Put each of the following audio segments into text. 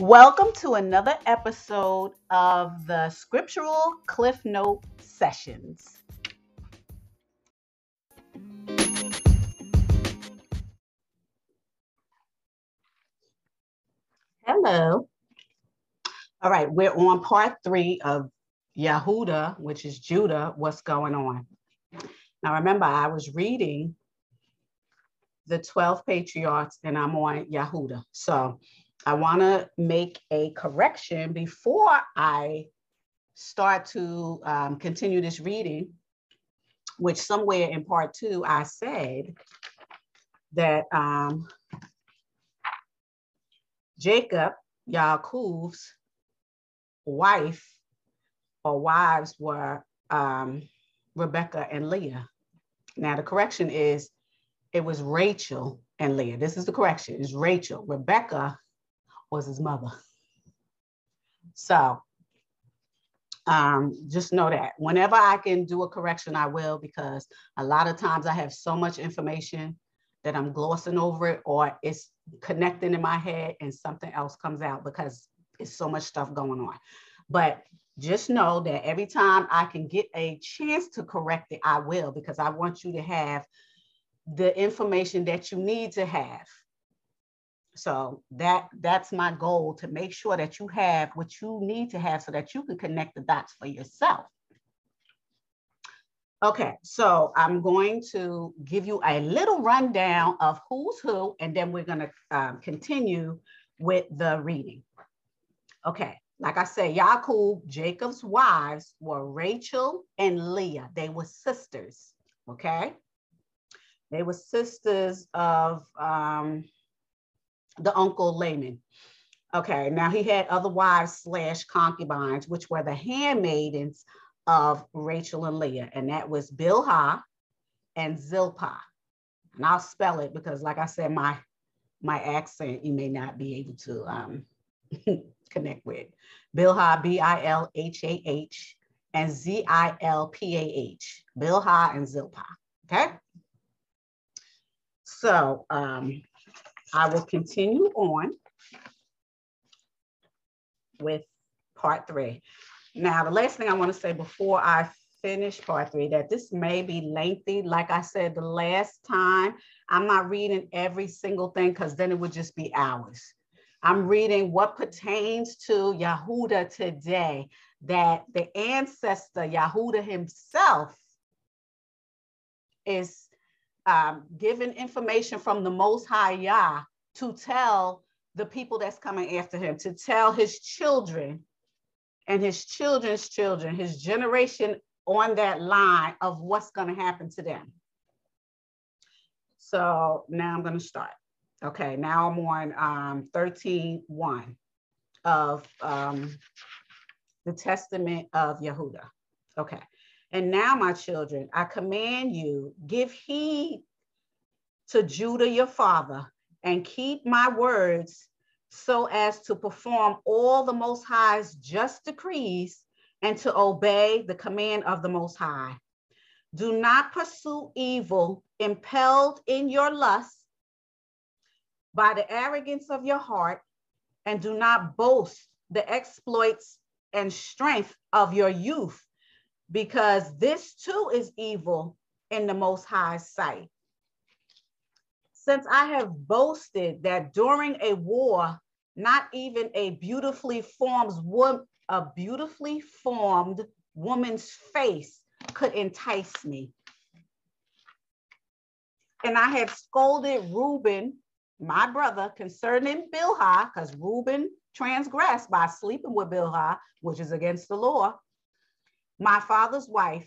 Welcome to another episode of the Scriptural Cliff Note Sessions. Hello. All right, we're on part three of Yahuda, which is Judah. What's going on? Now, remember, I was reading the 12 patriarchs and I'm on Yahuda. So I want to make a correction before I start to um, continue this reading, which somewhere in part two, I said that um, Jacob, Yaakov's wife or wives were um, Rebecca and Leah. Now, the correction is it was Rachel and Leah. This is the correction. It's Rachel. Rebecca was his mother. So um, just know that whenever I can do a correction, I will, because a lot of times I have so much information that I'm glossing over it or it's connecting in my head and something else comes out because it's so much stuff going on. But just know that every time I can get a chance to correct it, I will, because I want you to have the information that you need to have so that that's my goal to make sure that you have what you need to have so that you can connect the dots for yourself. Okay, so I'm going to give you a little rundown of who's who, and then we're going to um, continue with the reading. Okay, like I said, Yaakov, Jacob's wives were Rachel and Leah. They were sisters, okay? They were sisters of, um, the uncle Laban. Okay, now he had other wives slash concubines, which were the handmaidens of Rachel and Leah, and that was Bilhah and Zilpah. And I'll spell it because, like I said, my my accent you may not be able to um, connect with. Bilhah, B-I-L-H-A-H, and Z-I-L-P-A-H. Bilhah and Zilpah. Okay. So um, I will continue on with part three. Now, the last thing I want to say before I finish part three, that this may be lengthy. Like I said the last time, I'm not reading every single thing because then it would just be hours. I'm reading what pertains to Yahuda today, that the ancestor, Yahuda himself, is um, given information from the Most High Yah to tell the people that's coming after him, to tell his children and his children's children, his generation on that line of what's going to happen to them. So now I'm going to start. Okay, now I'm on um, 13 1 of um, the Testament of Yehuda. Okay. And now, my children, I command you, give heed to Judah your father, and keep my words so as to perform all the Most High's just decrees and to obey the command of the Most High. Do not pursue evil, impelled in your lust by the arrogance of your heart, and do not boast the exploits and strength of your youth because this too is evil in the Most High sight. Since I have boasted that during a war, not even a beautifully formed a beautifully formed woman's face could entice me. And I had scolded Reuben, my brother, concerning Bilhah, because Reuben transgressed by sleeping with Bilhah, which is against the law my father's wife,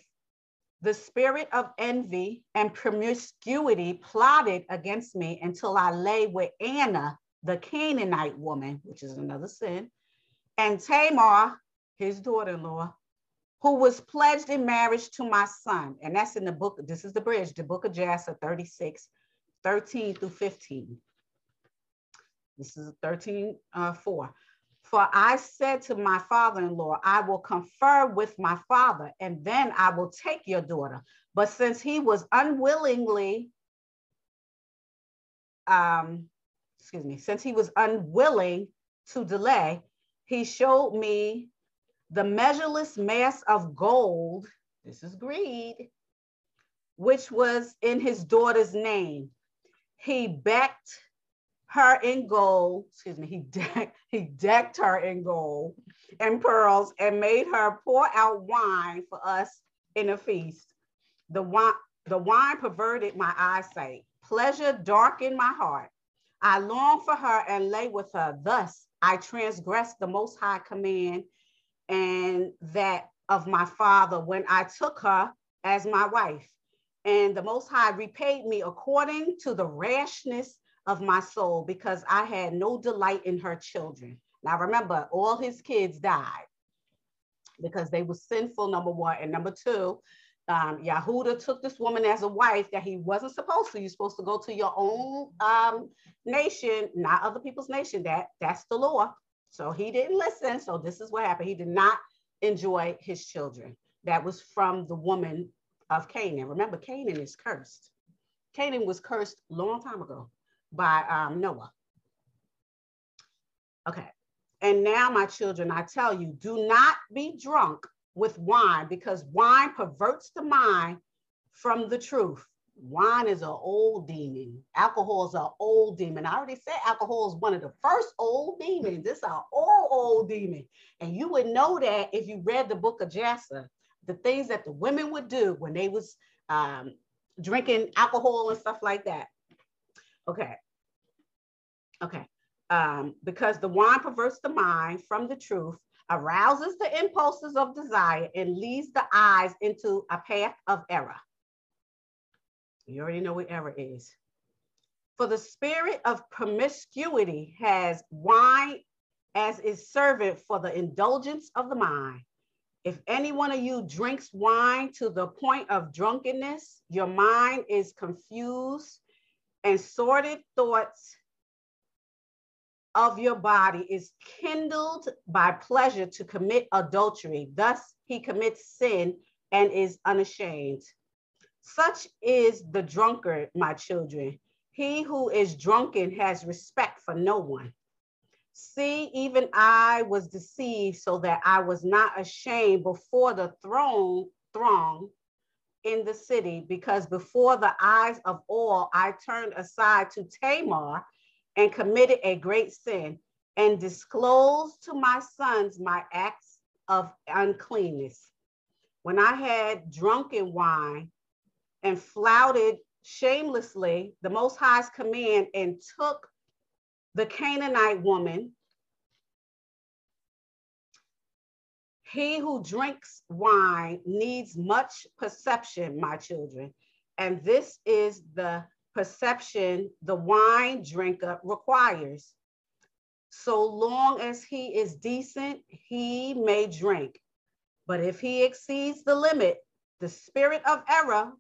the spirit of envy and promiscuity plotted against me until I lay with Anna, the Canaanite woman, which is another sin, and Tamar, his daughter in law, who was pledged in marriage to my son. And that's in the book, this is the bridge, the book of Jasher 36, 13 through 15. This is 13, uh, 4. For I said to my father in law, I will confer with my father, and then I will take your daughter. But since he was unwillingly, um, excuse me, since he was unwilling to delay, he showed me the measureless mass of gold. This is greed, which was in his daughter's name. He backed her in gold, excuse me, he decked, he decked her in gold and pearls and made her pour out wine for us in a feast. The wine, the wine perverted my eyesight. Pleasure darkened my heart. I longed for her and lay with her. Thus I transgressed the most high command and that of my father when I took her as my wife. And the most high repaid me according to the rashness of my soul because I had no delight in her children. Now remember, all his kids died because they were sinful, number one. And number two, um, Yahuda took this woman as a wife that he wasn't supposed to. You're supposed to go to your own um, nation, not other people's nation. That that's the law. So he didn't listen. So this is what happened. He did not enjoy his children. That was from the woman of Canaan. Remember, Canaan is cursed. Canaan was cursed long time ago by um, Noah. Okay. And now, my children, I tell you, do not be drunk with wine because wine perverts the mind from the truth. Wine is an old demon. Alcohol is an old demon. I already said alcohol is one of the first old demons. It's an old, old demon. And you would know that if you read the book of Jasher, the things that the women would do when they was um, drinking alcohol and stuff like that. Okay. Okay. Um, because the wine perverts the mind from the truth arouses the impulses of desire, and leads the eyes into a path of error. You already know what error is. For the spirit of promiscuity has wine as its servant for the indulgence of the mind. If any one of you drinks wine to the point of drunkenness, your mind is confused and sordid thoughts of your body is kindled by pleasure to commit adultery. Thus, he commits sin and is unashamed. Such is the drunkard, my children. He who is drunken has respect for no one. See, even I was deceived so that I was not ashamed before the throne throng in the city, because before the eyes of all I turned aside to Tamar and committed a great sin and disclosed to my sons my acts of uncleanness. When I had drunken wine and flouted shamelessly the Most High's command and took the Canaanite woman, he who drinks wine needs much perception, my children. And this is the perception the wine drinker requires. So long as he is decent, he may drink. But if he exceeds the limit, the spirit of error,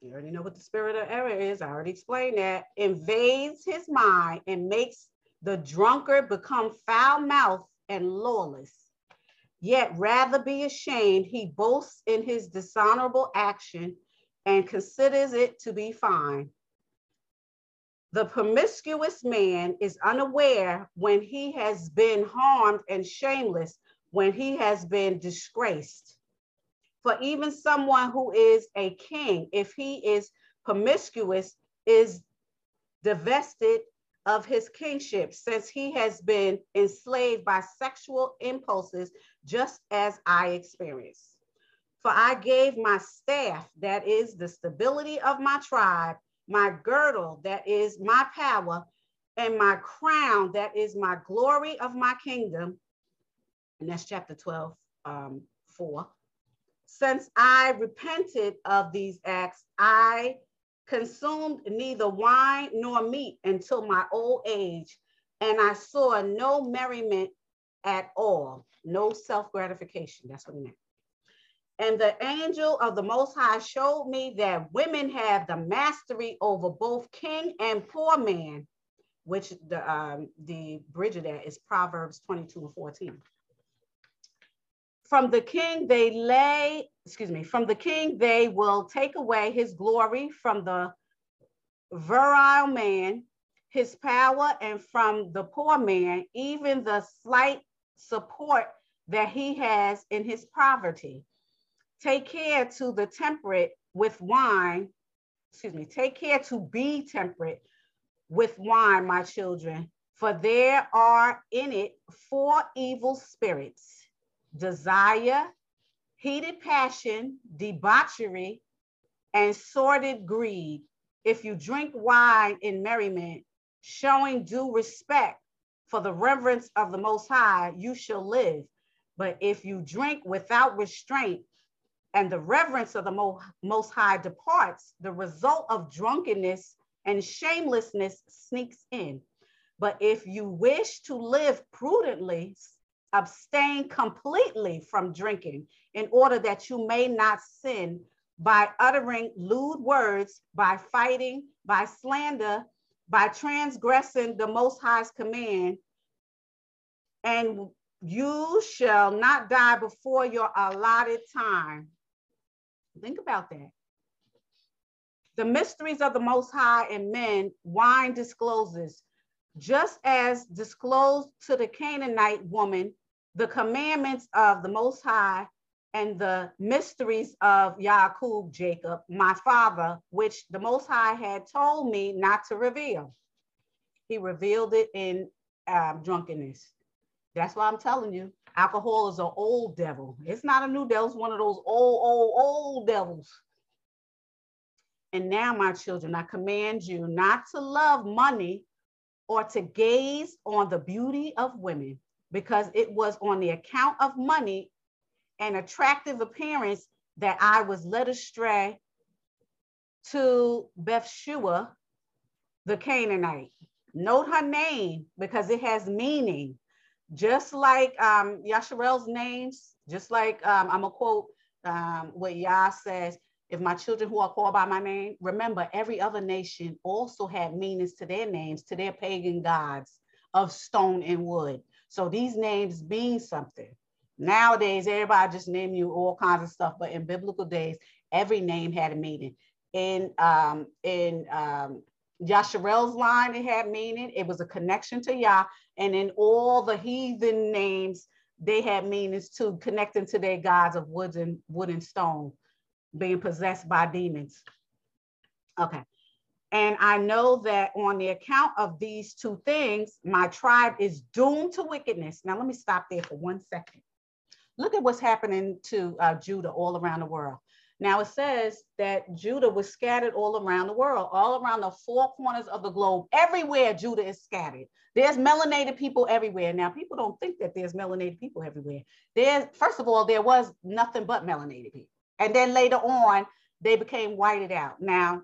you already know what the spirit of error is, I already explained that, invades his mind and makes the drunkard become foul mouthed and lawless. Yet rather be ashamed, he boasts in his dishonorable action and considers it to be fine. The promiscuous man is unaware when he has been harmed and shameless when he has been disgraced. For even someone who is a king, if he is promiscuous, is divested of his kingship since he has been enslaved by sexual impulses, just as I experienced. For I gave my staff, that is the stability of my tribe, my girdle that is my power, and my crown that is my glory of my kingdom. And that's chapter 12, um, 4. Since I repented of these acts, I consumed neither wine nor meat until my old age, and I saw no merriment at all, no self gratification. That's what it meant. And the angel of the Most High showed me that women have the mastery over both king and poor man, which the um, the bridge of that is Proverbs 22 and 14. From the king they lay, excuse me, from the king they will take away his glory from the virile man. his power and from the poor man, even the slight support that he has in his poverty. Take care to the temperate with wine, excuse me, take care to be temperate with wine, my children, for there are in it four evil spirits desire, heated passion, debauchery, and sordid greed. If you drink wine in merriment, showing due respect for the reverence of the Most High, you shall live. But if you drink without restraint and the reverence of the Most High departs, the result of drunkenness and shamelessness sneaks in. But if you wish to live prudently, abstain completely from drinking in order that you may not sin by uttering lewd words, by fighting, by slander, by transgressing the Most High's command, and you shall not die before your allotted time. Think about that. The mysteries of the Most High and men, wine discloses, just as disclosed to the Canaanite woman, the commandments of the Most High and the mysteries of Yaakub, Jacob, my father, which the Most High had told me not to reveal. He revealed it in um, drunkenness. That's why I'm telling you, alcohol is an old devil. It's not a new devil, it's one of those old, old, old devils. And now, my children, I command you not to love money or to gaze on the beauty of women, because it was on the account of money and attractive appearance that I was led astray to Bathsheba, the Canaanite. Note her name because it has meaning. Just like um, Yasharel's names, just like um, I'm to quote um, what Yah says, if my children who are called by my name, remember every other nation also had meanings to their names, to their pagan gods of stone and wood. So these names mean something. Nowadays, everybody just name you all kinds of stuff, but in biblical days, every name had a meaning. In um, in um, Yasharel's line, it had meaning. It was a connection to Yah. And in all the heathen names, they had meanings too, connecting to their gods of wood and wood and stone being possessed by demons. Okay. And I know that on the account of these two things, my tribe is doomed to wickedness. Now, let me stop there for one second. Look at what's happening to uh, Judah all around the world. Now, it says that Judah was scattered all around the world, all around the four corners of the globe. Everywhere Judah is scattered. There's melanated people everywhere. Now, people don't think that there's melanated people everywhere. There's, first of all, there was nothing but melanated people. And then later on, they became whited out. Now,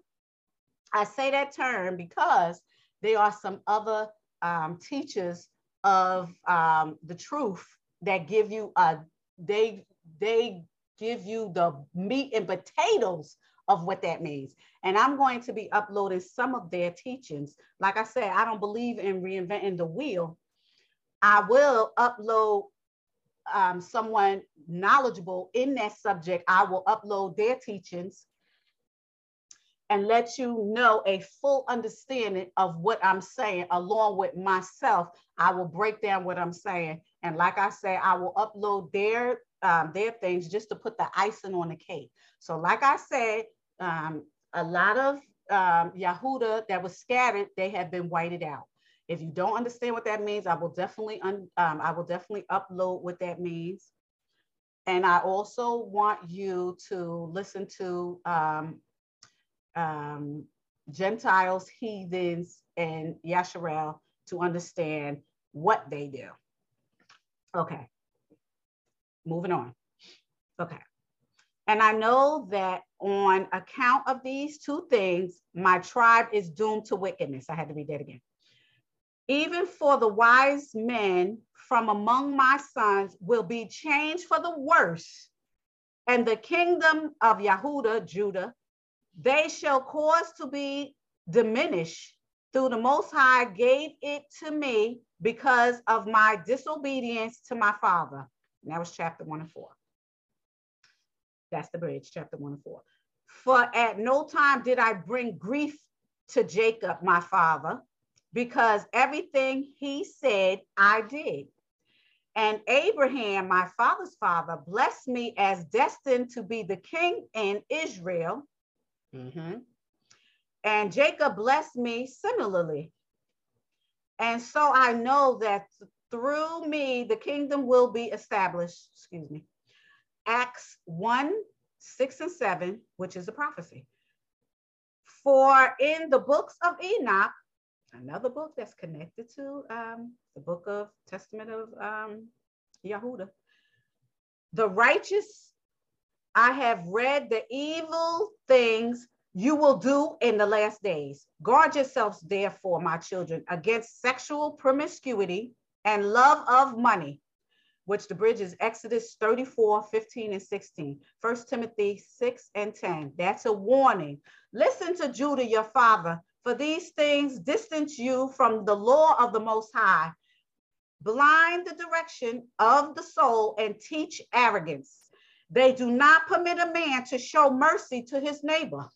I say that term because there are some other um, teachers of um, the truth that give you a they they give you the meat and potatoes of what that means. And I'm going to be uploading some of their teachings. Like I said, I don't believe in reinventing the wheel. I will upload um, someone knowledgeable in that subject, I will upload their teachings and let you know a full understanding of what I'm saying along with myself. I will break down what I'm saying. And like I say, I will upload their um, their things just to put the icing on the cake. So like I said, um, a lot of um, Yahuda that was scattered, they have been whited out. If you don't understand what that means, I will definitely un, um, I will definitely upload what that means. And I also want you to listen to um, um, Gentiles, heathens, and Yasharel to understand what they do. Okay, moving on. Okay. And I know that on account of these two things, my tribe is doomed to wickedness. I had to read that again even for the wise men from among my sons will be changed for the worse. And the kingdom of Yahuda, Judah, they shall cause to be diminished through the Most High gave it to me because of my disobedience to my father. And that was chapter one and four. That's the bridge, chapter one and four. For at no time did I bring grief to Jacob, my father, because everything he said, I did. And Abraham, my father's father, blessed me as destined to be the king in Israel. Mm-hmm. And Jacob blessed me similarly. And so I know that through me, the kingdom will be established. Excuse me. Acts 1 6 and 7, which is a prophecy. For in the books of Enoch, another book that's connected to um, the book of Testament of um, Yehuda, the righteous, I have read the evil things you will do in the last days. Guard yourselves, therefore, my children, against sexual promiscuity and love of money, which the bridge is Exodus 34, 15, and 16. 1 Timothy 6 and 10. That's a warning. Listen to Judah, your father, for these things distance you from the law of the Most High, blind the direction of the soul, and teach arrogance. They do not permit a man to show mercy to his neighbor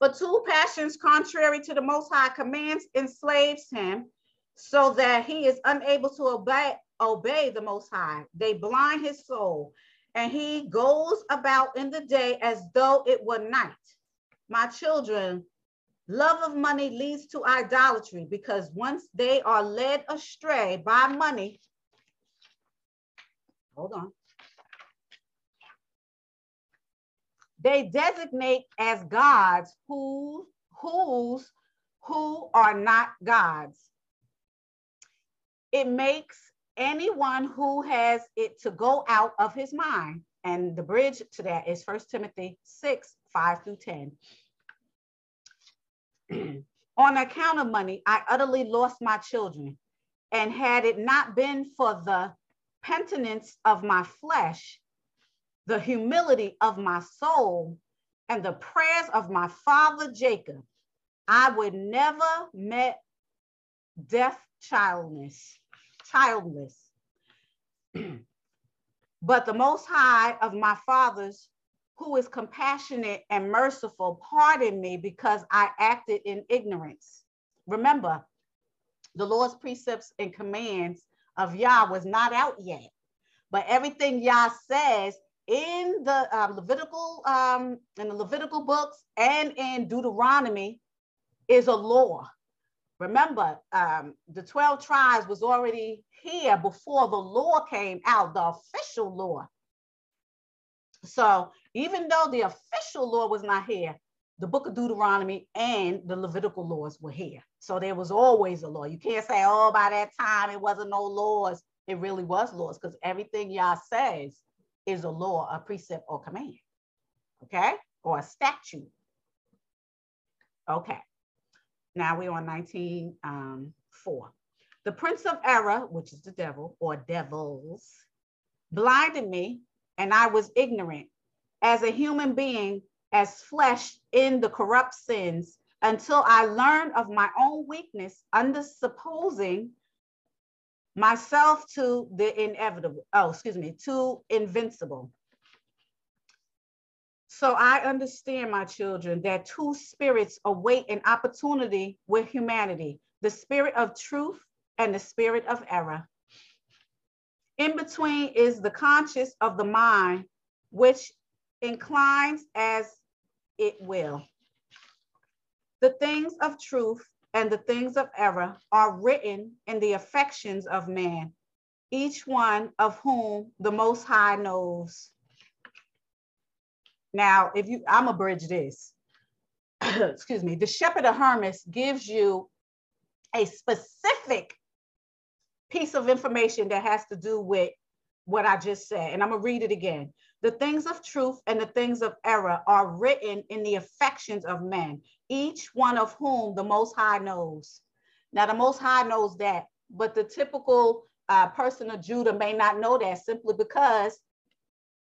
but two passions contrary to the Most High commands enslaves him so that he is unable to obey, obey the Most High. They blind his soul, and he goes about in the day as though it were night. My children, love of money leads to idolatry because once they are led astray by money, hold on. they designate as gods who whose who are not gods. It makes anyone who has it to go out of his mind. And the bridge to that is First Timothy 6, 5 through 10. On account of money, I utterly lost my children. And had it not been for the penitence of my flesh, the humility of my soul and the prayers of my father Jacob, I would never met death childless, childless. but the most high of my fathers, who is compassionate and merciful, pardon me because I acted in ignorance. Remember, the Lord's precepts and commands of Yah was not out yet. But everything Yah says in the um, Levitical um, in the Levitical books and in Deuteronomy is a law. Remember, um, the 12 tribes was already here before the law came out, the official law. So even though the official law was not here, the book of Deuteronomy and the Levitical laws were here. So there was always a law. You can't say, oh, by that time it wasn't no laws. It really was laws because everything Yah says is a law, a precept, or command, okay? Or a statute. Okay. Now we're on 19, um, 4. The prince of error, which is the devil or devils, blinded me, and I was ignorant as a human being, as flesh in the corrupt sins, until I learned of my own weakness under supposing myself to the inevitable. Oh, excuse me, to invincible. So I understand, my children, that two spirits await an opportunity with humanity the spirit of truth and the spirit of error. In between is the conscious of the mind, which inclines as it will. The things of truth and the things of error are written in the affections of man, each one of whom the Most High knows. Now, if you, I'm a bridge this. Excuse me. The Shepherd of Hermas gives you a specific piece of information that has to do with what I just said. And I'm going to read it again. The things of truth and the things of error are written in the affections of men, each one of whom the Most High knows. Now, the Most High knows that, but the typical uh, person of Judah may not know that simply because,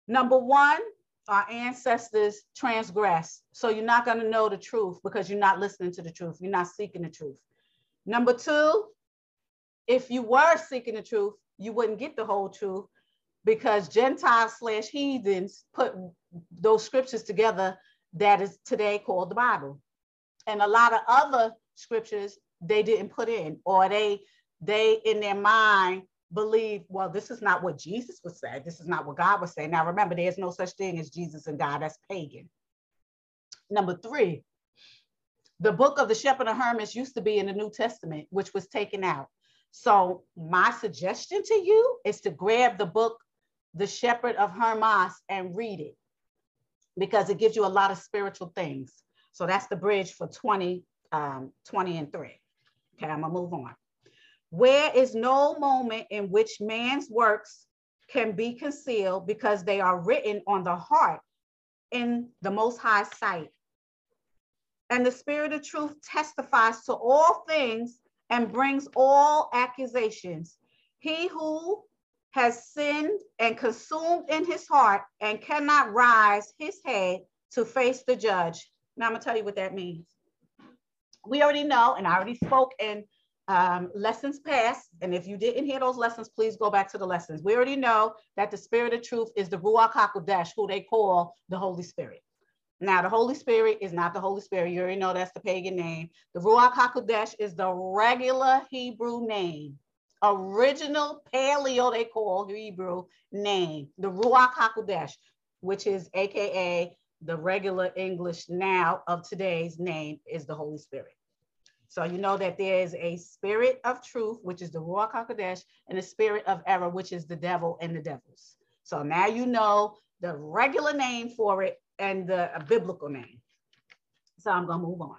number one, our ancestors transgress. So you're not going to know the truth because you're not listening to the truth. You're not seeking the truth. Number two, if you were seeking the truth, you wouldn't get the whole truth because Gentiles slash heathens put those scriptures together that is today called the Bible. And a lot of other scriptures they didn't put in, or they they in their mind believe, well, this is not what Jesus would say. This is not what God would say. Now remember, there's no such thing as Jesus and God. That's pagan. Number three, the book of the Shepherd of Hermas used to be in the New Testament, which was taken out. So my suggestion to you is to grab the book, The Shepherd of Hermas, and read it because it gives you a lot of spiritual things. So that's the bridge for 20, um, 20 and 3. Okay, I'm gonna move on. Where is no moment in which man's works can be concealed because they are written on the heart in the most high sight. And the spirit of truth testifies to all things and brings all accusations. He who has sinned and consumed in his heart and cannot rise his head to face the judge. Now I'm gonna tell you what that means. We already know, and I already spoke in um, lessons past. And if you didn't hear those lessons, please go back to the lessons. We already know that the spirit of truth is the Ruach HaKodesh, who they call the Holy Spirit. Now, the Holy Spirit is not the Holy Spirit. You already know that's the pagan name. The Ruach HaKodesh is the regular Hebrew name original paleo, they call Hebrew name, the Ruach HaKodesh, which is AKA the regular English now of today's name is the Holy Spirit. So you know that there is a spirit of truth, which is the Ruach HaKodesh, and a spirit of error, which is the devil and the devils. So now you know the regular name for it and the biblical name. So I'm going to move on.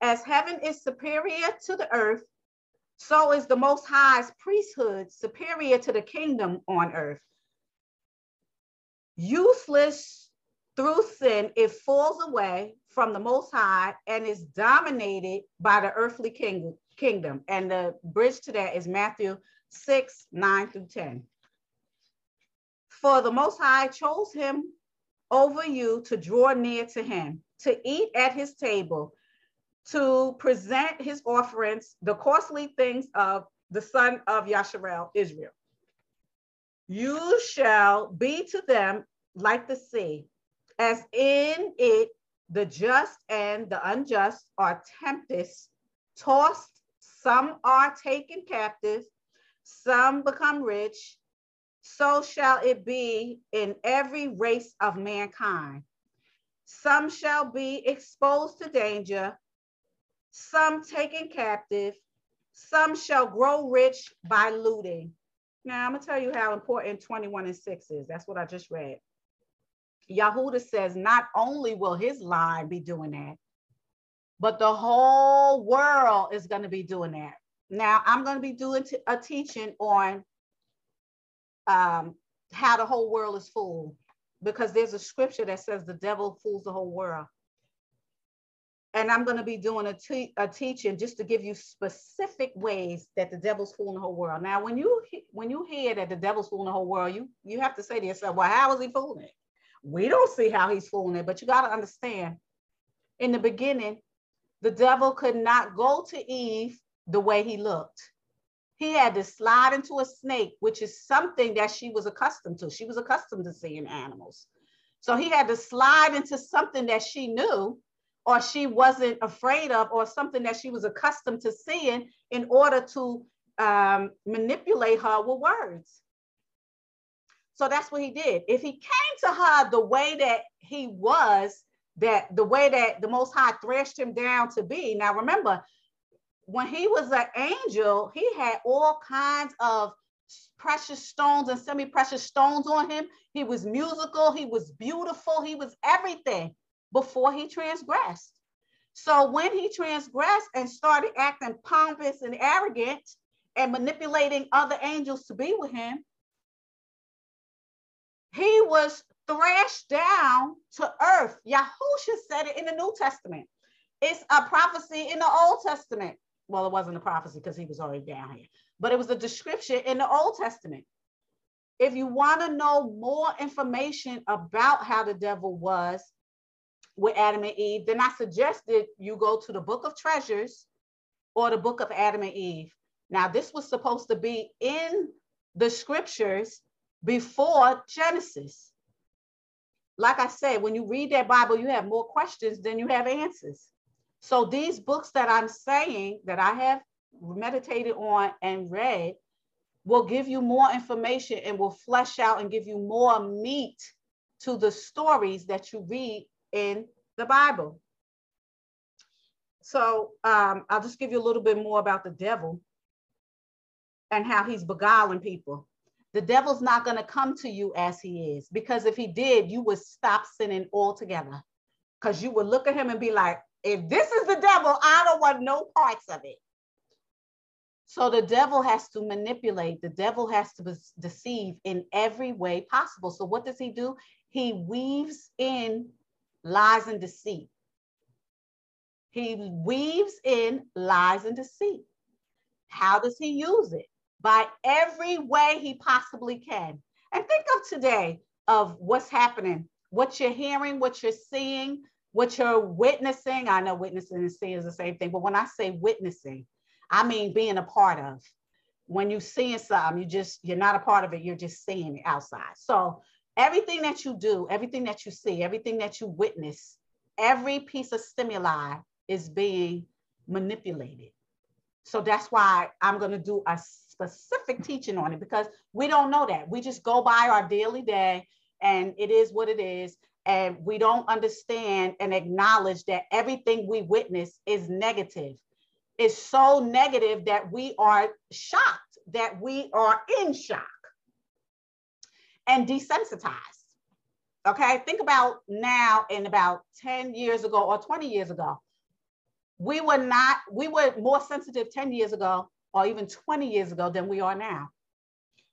As heaven is superior to the earth, so is the Most High's priesthood superior to the kingdom on earth. Useless through sin, it falls away from the Most High and is dominated by the earthly king, kingdom. And the bridge to that is Matthew 6 9 through 10. For the Most High chose him over you to draw near to him, to eat at his table, to present his offerings, the costly things of the son of Yasharel, Israel. You shall be to them like the sea, as in it the just and the unjust are tempest, tossed, some are taken captive, some become rich. So shall it be in every race of mankind. Some shall be exposed to danger, some taken captive, some shall grow rich by looting. Now, I'm going to tell you how important 21 and 6 is. That's what I just read. Yahuda says not only will his line be doing that, but the whole world is going to be doing that. Now, I'm going to be doing a teaching on um, how the whole world is fooled because there's a scripture that says the devil fools the whole world and I'm going to be doing a, te- a teaching just to give you specific ways that the devil's fooling the whole world. Now, when you when you hear that the devil's fooling the whole world, you you have to say to yourself, "Well, how is he fooling it?" We don't see how he's fooling it, but you got to understand. In the beginning, the devil could not go to Eve the way he looked. He had to slide into a snake, which is something that she was accustomed to. She was accustomed to seeing animals. So he had to slide into something that she knew or she wasn't afraid of or something that she was accustomed to seeing in order to um, manipulate her with words. So that's what he did. If he came to her the way that he was, that the way that the Most High threshed him down to be. Now remember, when he was an angel, he had all kinds of precious stones and semi-precious stones on him. He was musical, he was beautiful, he was everything before he transgressed. So when he transgressed and started acting pompous and arrogant and manipulating other angels to be with him, he was thrashed down to earth. Yahusha said it in the New Testament. It's a prophecy in the Old Testament. Well, it wasn't a prophecy because he was already down here, but it was a description in the Old Testament. If you want to know more information about how the devil was, with Adam and Eve, then I suggested you go to the book of treasures or the book of Adam and Eve. Now, this was supposed to be in the scriptures before Genesis. Like I said, when you read that Bible, you have more questions than you have answers. So these books that I'm saying that I have meditated on and read will give you more information and will flesh out and give you more meat to the stories that you read in the Bible. So um, I'll just give you a little bit more about the devil and how he's beguiling people. The devil's not going to come to you as he is, because if he did, you would stop sinning altogether. Because you would look at him and be like, if this is the devil, I don't want no parts of it. So the devil has to manipulate, the devil has to deceive in every way possible. So what does he do? He weaves in lies and deceit. He weaves in lies and deceit. How does he use it? By every way he possibly can. And think of today of what's happening, what you're hearing, what you're seeing, what you're witnessing. I know witnessing and seeing is the same thing, but when I say witnessing, I mean being a part of. When you're seeing something, you just you're not a part of it. You're just seeing it outside. So everything that you do, everything that you see, everything that you witness, every piece of stimuli is being manipulated. So that's why I'm going to do a specific teaching on it because we don't know that. We just go by our daily day and it is what it is. And we don't understand and acknowledge that everything we witness is negative is so negative that we are shocked, that we are in shock and desensitized. Okay, think about now and about 10 years ago or 20 years ago. We were not, we were more sensitive 10 years ago or even 20 years ago than we are now.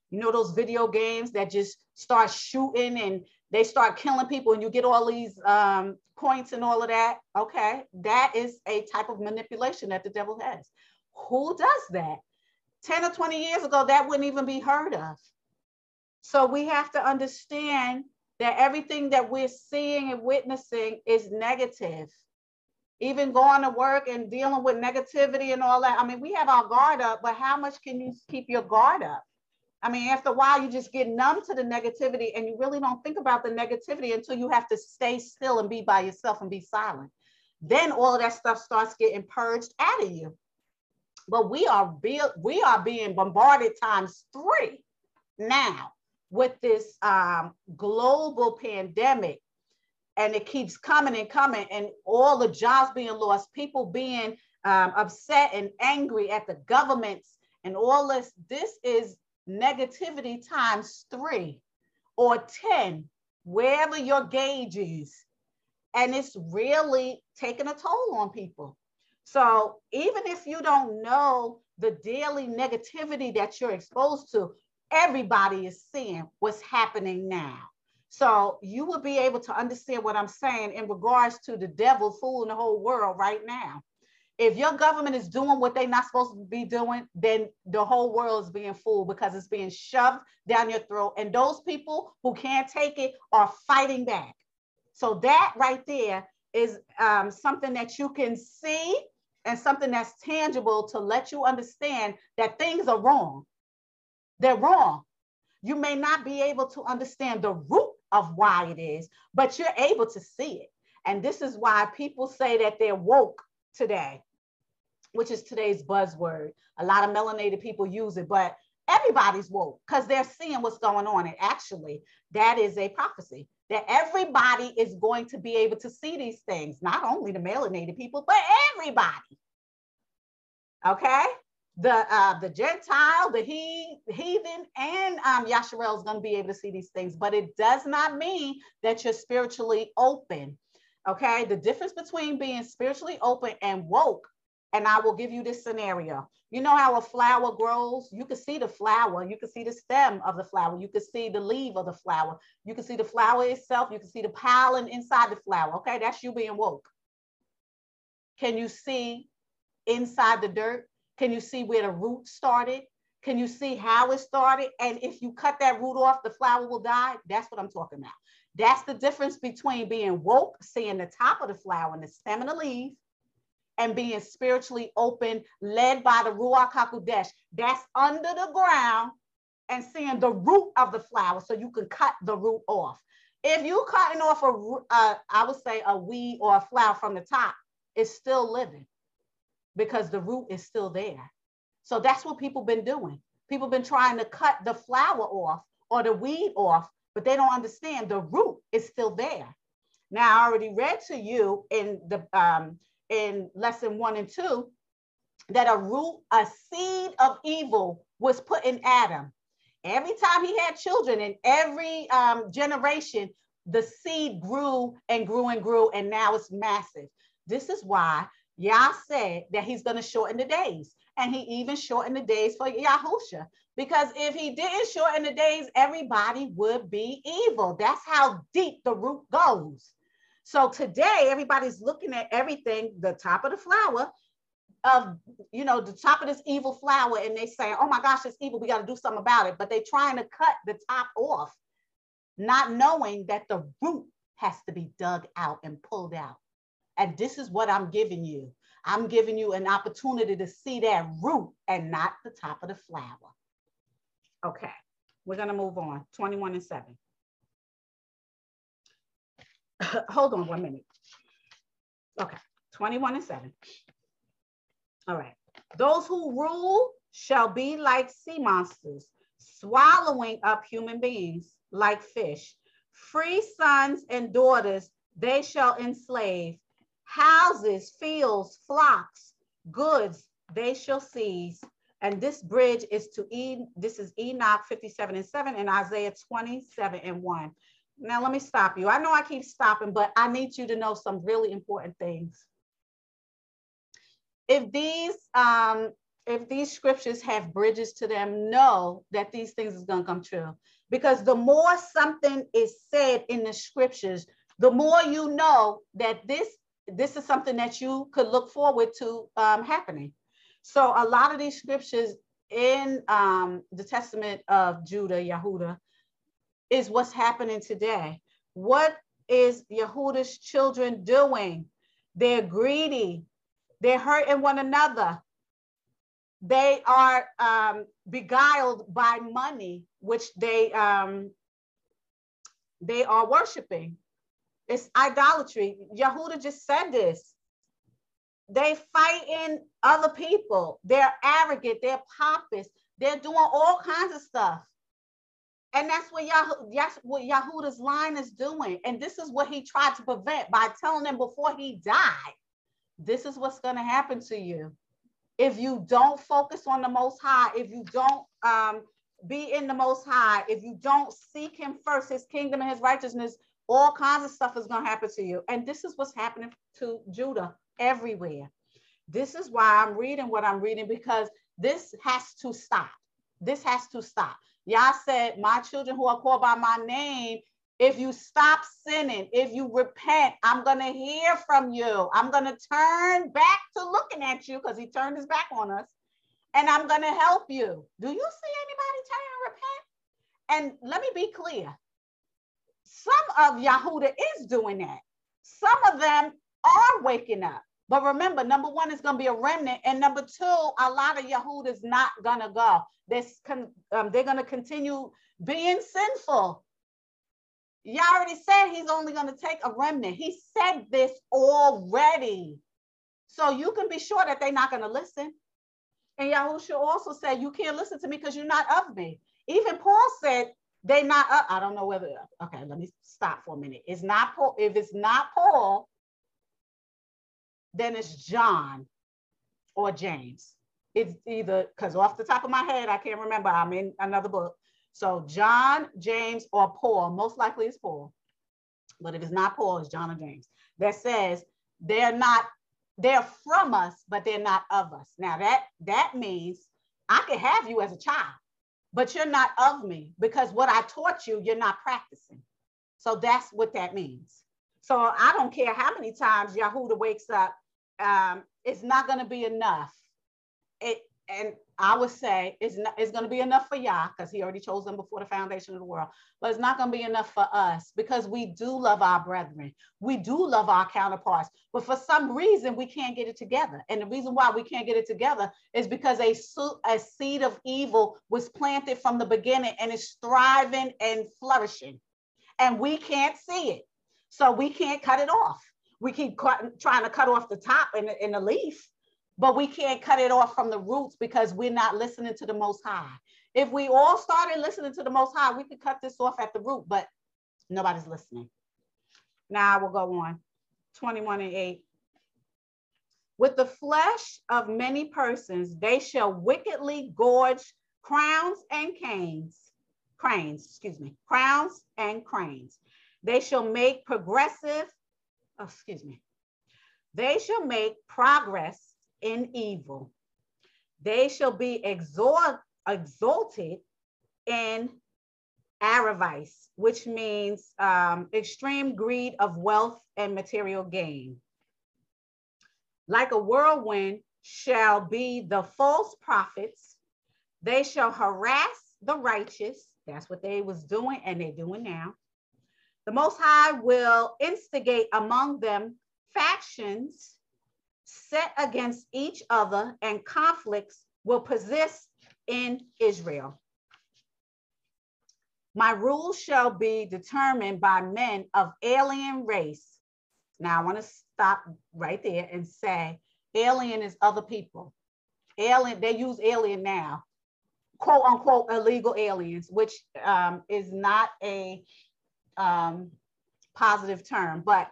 You know, those video games that just start shooting and they start killing people and you get all these um, points and all of that. Okay, that is a type of manipulation that the devil has. Who does that? 10 or 20 years ago, that wouldn't even be heard of. So we have to understand that everything that we're seeing and witnessing is negative. Even going to work and dealing with negativity and all that. I mean, we have our guard up, but how much can you keep your guard up? I mean, after a while, you just get numb to the negativity and you really don't think about the negativity until you have to stay still and be by yourself and be silent. Then all of that stuff starts getting purged out of you. But we are, be- we are being bombarded times three now with this um, global pandemic. And it keeps coming and coming, and all the jobs being lost, people being um, upset and angry at the governments and all this. This is negativity times three or 10, wherever your gauge is. And it's really taking a toll on people. So even if you don't know the daily negativity that you're exposed to, everybody is seeing what's happening now. So you will be able to understand what I'm saying in regards to the devil fooling the whole world right now if your government is doing what they're not supposed to be doing, then the whole world is being fooled because it's being shoved down your throat. And those people who can't take it are fighting back. So that right there is um, something that you can see and something that's tangible to let you understand that things are wrong. They're wrong. You may not be able to understand the root of why it is, but you're able to see it. And this is why people say that they're woke today which is today's buzzword. A lot of melanated people use it, but everybody's woke because they're seeing what's going on. And actually, that is a prophecy that everybody is going to be able to see these things, not only the melanated people, but everybody. Okay? The uh, the Gentile, the he, heathen, and um, Yasharel is going to be able to see these things, but it does not mean that you're spiritually open. Okay, the difference between being spiritually open and woke and I will give you this scenario. You know how a flower grows? You can see the flower, you can see the stem of the flower, you can see the leaf of the flower, you can see the flower itself, you can see the pollen inside the flower. Okay, that's you being woke. Can you see inside the dirt? Can you see where the root started? Can you see how it started? And if you cut that root off, the flower will die. That's what I'm talking about. That's the difference between being woke, seeing the top of the flower and the stem and the leaf, and being spiritually open, led by the Ruach HaKodesh. That's under the ground and seeing the root of the flower so you can cut the root off. If you cutting off a, uh, I would say a weed or a flower from the top, it's still living because the root is still there. So that's what people been doing. People been trying to cut the flower off or the weed off, but they don't understand the root is still there. Now I already read to you in the um, in lesson one and two that a root, a seed of evil was put in Adam. Every time he had children in every um, generation, the seed grew and grew and grew, and now it's massive. This is why Yah said that he's going to shorten the days. And he even shortened the days for Yahusha. Because if he didn't shorten the days, everybody would be evil. That's how deep the root goes. So today, everybody's looking at everything, the top of the flower, of you know the top of this evil flower and they say oh my gosh it's evil we got to do something about it but they're trying to cut the top off not knowing that the root has to be dug out and pulled out and this is what i'm giving you i'm giving you an opportunity to see that root and not the top of the flower okay we're to move on 21 and 7 hold on one minute okay 21 and 7 all right. Those who rule shall be like sea monsters, swallowing up human beings like fish. Free sons and daughters they shall enslave. Houses, fields, flocks, goods they shall seize. And this bridge is to E, this is Enoch 57 and 7 and Isaiah 27 and 1. Now let me stop you. I know I keep stopping, but I need you to know some really important things if these um, if these scriptures have bridges to them, know that these things is going to come true. Because the more something is said in the scriptures, the more you know that this this is something that you could look forward to um, happening. So a lot of these scriptures in um, the Testament of Judah, Yehuda, is what's happening today. What is Yehuda's children doing? They're greedy. They're hurting one another. They are um, beguiled by money, which they um, they are worshiping. It's idolatry. Yehuda just said this. They fighting other people. They're arrogant. They're pompous. They're doing all kinds of stuff. And that's what Yah- that's what Yehuda's line is doing. And this is what he tried to prevent by telling them before he died this is what's going to happen to you. If you don't focus on the Most High, if you don't um, be in the Most High, if you don't seek Him first, His kingdom and His righteousness, all kinds of stuff is going to happen to you. And this is what's happening to Judah everywhere. This is why I'm reading what I'm reading because this has to stop. This has to stop. Yah said, My children who are called by my name, if you stop sinning, if you repent, I'm going to hear from you. I'm going to turn back to looking at you because he turned his back on us and I'm going to help you. Do you see anybody turn and repent? And let me be clear. Some of Yahuda is doing that. Some of them are waking up. But remember, number one is going to be a remnant. And number two, a lot of Yahuda is not going to go. They're, um, they're going to continue being sinful Yah already said he's only going to take a remnant. He said this already. So you can be sure that they're not going to listen. And Yahushua also said, You can't listen to me because you're not of me. Even Paul said, They not up. I don't know whether, okay, let me stop for a minute. It's not Paul. If it's not Paul, then it's John or James. It's either because off the top of my head, I can't remember. I'm in another book. So John, James, or Paul, most likely it's Paul. But if it's not Paul, it's John or James. That says they're not, they're from us, but they're not of us. Now that that means I can have you as a child, but you're not of me because what I taught you, you're not practicing. So that's what that means. So I don't care how many times Yahuda wakes up, um, it's not going to be enough. It, and I would say it's not, it's going to be enough for Yah because he already chose them before the foundation of the world. But it's not going to be enough for us because we do love our brethren. We do love our counterparts. But for some reason, we can't get it together. And the reason why we can't get it together is because a, a seed of evil was planted from the beginning and is thriving and flourishing. And we can't see it. So we can't cut it off. We keep cut, trying to cut off the top in the, in the leaf, but we can't cut it off from the roots because we're not listening to the Most High. If we all started listening to the Most High, we could cut this off at the root, but nobody's listening. Now we'll go on. 21 and 8. With the flesh of many persons, they shall wickedly gorge crowns and canes, cranes, excuse me, crowns and cranes. They shall make progressive, oh, excuse me, they shall make progress in evil. They shall be exhort, exalted in avarice, which means um, extreme greed of wealth and material gain. Like a whirlwind shall be the false prophets. They shall harass the righteous. That's what they was doing and they're doing now. The Most High will instigate among them factions set against each other and conflicts will persist in Israel. My rules shall be determined by men of alien race. Now I want to stop right there and say alien is other people. Alien, they use alien now, quote unquote illegal aliens, which um, is not a um, positive term, but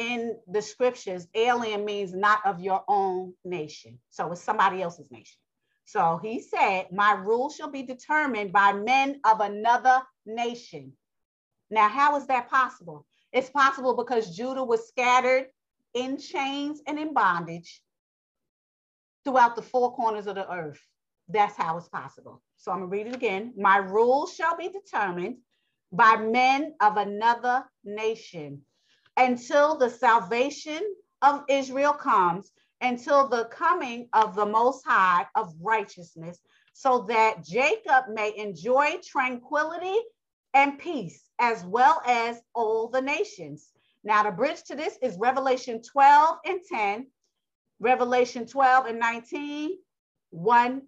in the scriptures, alien means not of your own nation. So it's somebody else's nation. So he said, My rule shall be determined by men of another nation. Now, how is that possible? It's possible because Judah was scattered in chains and in bondage throughout the four corners of the earth. That's how it's possible. So I'm going to read it again. My rule shall be determined by men of another nation until the salvation of Israel comes, until the coming of the Most High of righteousness, so that Jacob may enjoy tranquility and peace, as well as all the nations. Now, the bridge to this is Revelation 12 and 10, Revelation 12 and 19, 1,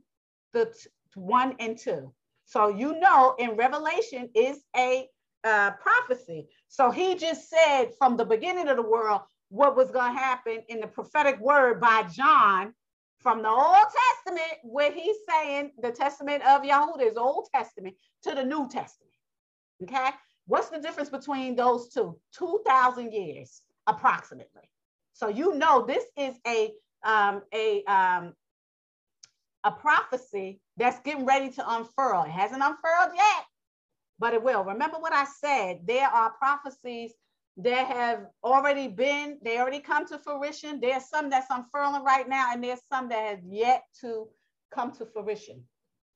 the 1 and 2. So you know in Revelation is a uh, prophecy. So he just said from the beginning of the world what was going to happen in the prophetic word by John from the Old Testament, where he's saying the testament of Yahudah is Old Testament to the New Testament. Okay. What's the difference between those two? 2,000 years approximately. So you know this is a um, a um, a prophecy that's getting ready to unfurl. It hasn't unfurled yet, but it will. Remember what I said. There are prophecies that have already been, they already come to fruition. There's some that's unfurling right now, and there's some that have yet to come to fruition.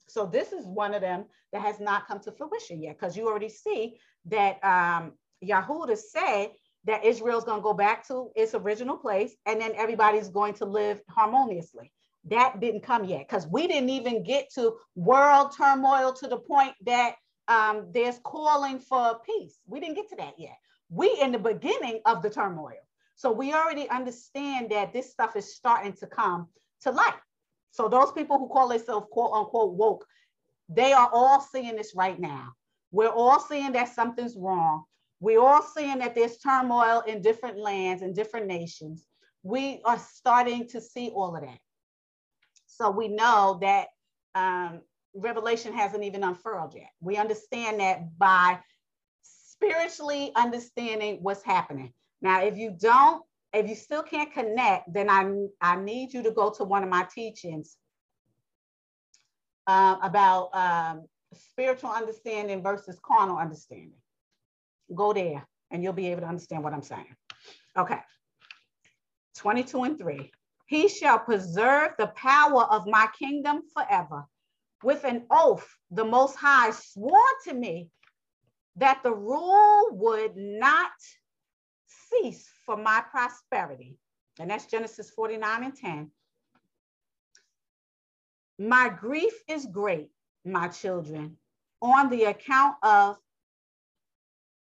So this is one of them that has not come to fruition yet, because you already see that um, Yahudah said that Israel's going to go back to its original place, and then everybody's going to live harmoniously. That didn't come yet, because we didn't even get to world turmoil to the point that um, there's calling for peace. We didn't get to that yet. We in the beginning of the turmoil. So we already understand that this stuff is starting to come to light. So those people who call themselves quote unquote woke, they are all seeing this right now. We're all seeing that something's wrong. We're all seeing that there's turmoil in different lands and different nations. We are starting to see all of that. So we know that um, Revelation hasn't even unfurled yet. We understand that by spiritually understanding what's happening. Now, if you don't, if you still can't connect, then I, I need you to go to one of my teachings uh, about um, spiritual understanding versus carnal understanding. Go there and you'll be able to understand what I'm saying. Okay. 22 and 3. He shall preserve the power of my kingdom forever with an oath, the Most High swore to me that the rule would not cease for my prosperity. And that's Genesis 49 and 10. My grief is great, my children, on the account of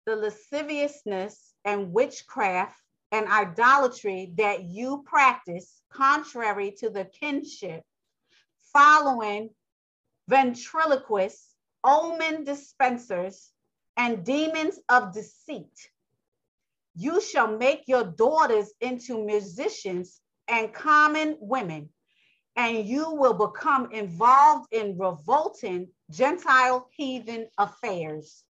the lasciviousness and witchcraft and idolatry that you practice contrary to the kinship, following ventriloquists, omen dispensers, and demons of deceit. You shall make your daughters into musicians and common women, and you will become involved in revolting Gentile heathen affairs.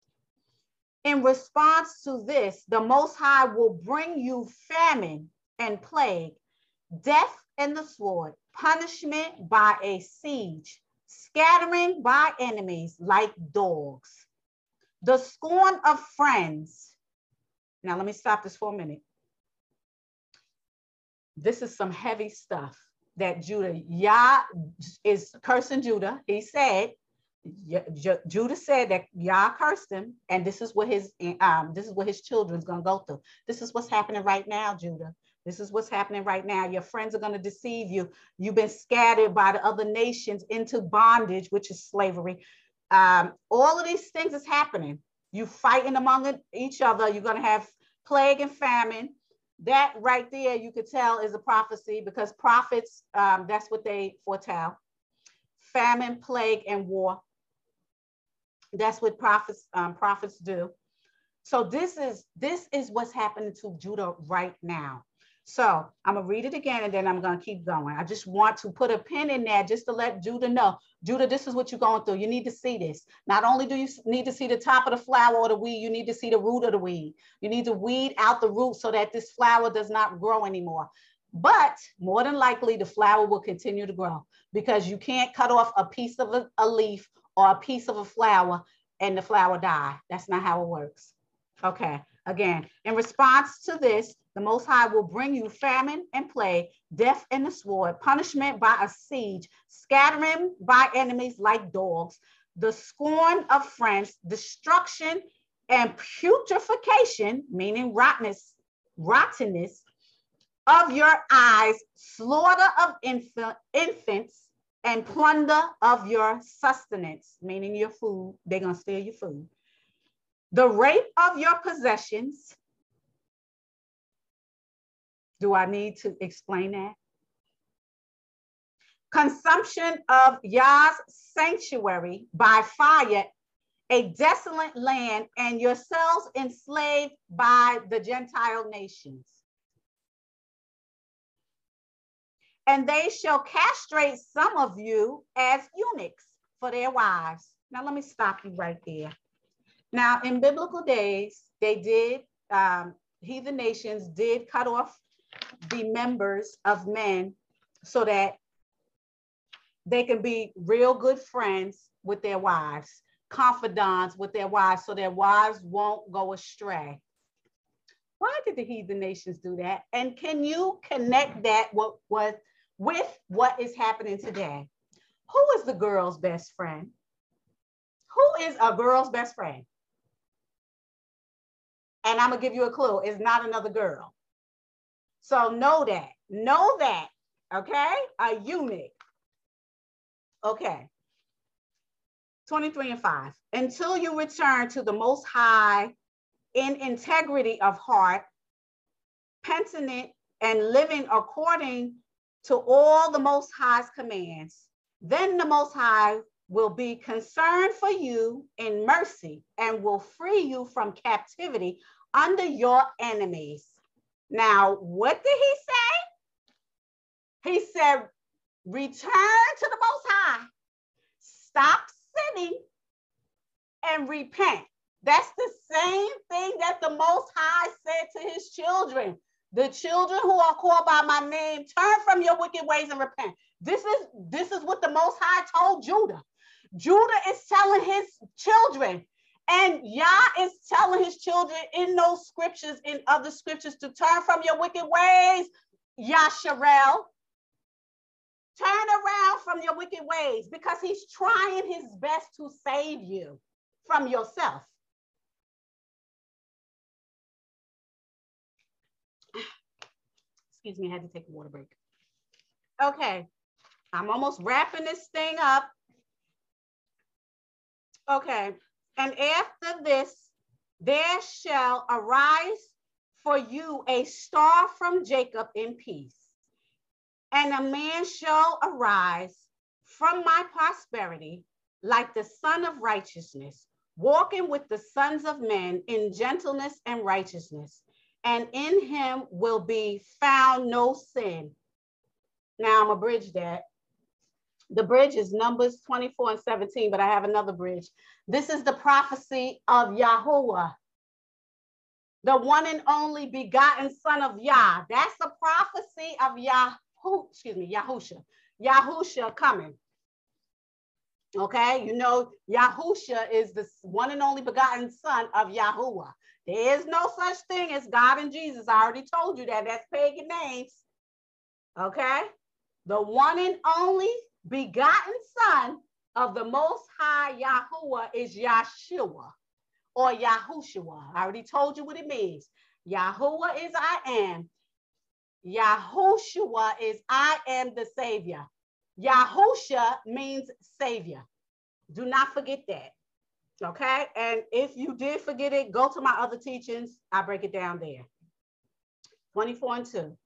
In response to this, the Most High will bring you famine and plague, death and the sword, punishment by a siege, scattering by enemies like dogs, the scorn of friends. Now, let me stop this for a minute. This is some heavy stuff that Judah, Yah is cursing Judah. He said, Judah said that Yah cursed him, and this is what his um, this is what his children's gonna go through. This is what's happening right now, Judah. This is what's happening right now. Your friends are going to deceive you. You've been scattered by the other nations into bondage, which is slavery. Um, all of these things is happening. You fighting among each other. You're going to have plague and famine. That right there, you could tell is a prophecy because prophets, um, that's what they foretell. Famine, plague, and war. That's what prophets um, prophets do. So this is this is what's happening to Judah right now. So I'm gonna read it again and then I'm gonna keep going. I just want to put a pin in there just to let Judah know. Judah, this is what you're going through. You need to see this. Not only do you need to see the top of the flower or the weed, you need to see the root of the weed. You need to weed out the root so that this flower does not grow anymore. But more than likely, the flower will continue to grow because you can't cut off a piece of a, a leaf or a piece of a flower and the flower die. That's not how it works. Okay, again, in response to this, the Most High will bring you famine and plague, death and the sword, punishment by a siege, scattering by enemies like dogs, the scorn of friends, destruction and putrefaction, meaning rottenness, rottenness of your eyes, slaughter of infant, infants, and plunder of your sustenance, meaning your food. They're going to steal your food. The rape of your possessions, do I need to explain that? Consumption of Yah's sanctuary by fire, a desolate land, and yourselves enslaved by the Gentile nations. And they shall castrate some of you as eunuchs for their wives. Now, let me stop you right there. Now, in biblical days, they did, um, heathen nations did cut off the members of men so that they can be real good friends with their wives, confidants with their wives, so their wives won't go astray. Why did the heathen nations do that? And can you connect that what was with what is happening today? Who is the girl's best friend? Who is a girl's best friend? And I'm gonna give you a clue. It's not another girl. So know that, know that, okay? A eunuch. Okay. 23 and 5. Until you return to the Most High in integrity of heart, penitent and living according to all the Most High's commands, then the Most High will be concerned for you in mercy and will free you from captivity under your enemies. Now, what did he say? He said, return to the Most High, stop sinning, and repent. That's the same thing that the Most High said to his children. The children who are called by my name, turn from your wicked ways and repent. This is this is what the Most High told Judah. Judah is telling his children, and Yah is telling his children in those scriptures, in other scriptures, to turn from your wicked ways, Yasharel. Turn around from your wicked ways because he's trying his best to save you from yourself. Excuse me, I had to take a water break. Okay, I'm almost wrapping this thing up. Okay, and after this, there shall arise for you a star from Jacob in peace. And a man shall arise from my prosperity like the Sun of righteousness, walking with the sons of men in gentleness and righteousness. and in him will be found no sin. Now I'm a bridge that. The bridge is Numbers 24 and 17, but I have another bridge. This is the prophecy of Yahuwah, the one and only begotten son of Yah. That's the prophecy of Yahu, excuse me, Yahusha. Yahusha coming. Okay, you know, Yahusha is the one and only begotten son of Yahuwah. There is no such thing as God and Jesus. I already told you that. That's pagan names. Okay, the one and only begotten son of the most high Yahuwah is Yahshua or Yahushua. I already told you what it means. Yahuwah is I am. Yahushua is I am the Savior. Yahusha means Savior. Do not forget that. Okay. And if you did forget it, go to my other teachings. I break it down there. 24 and 2.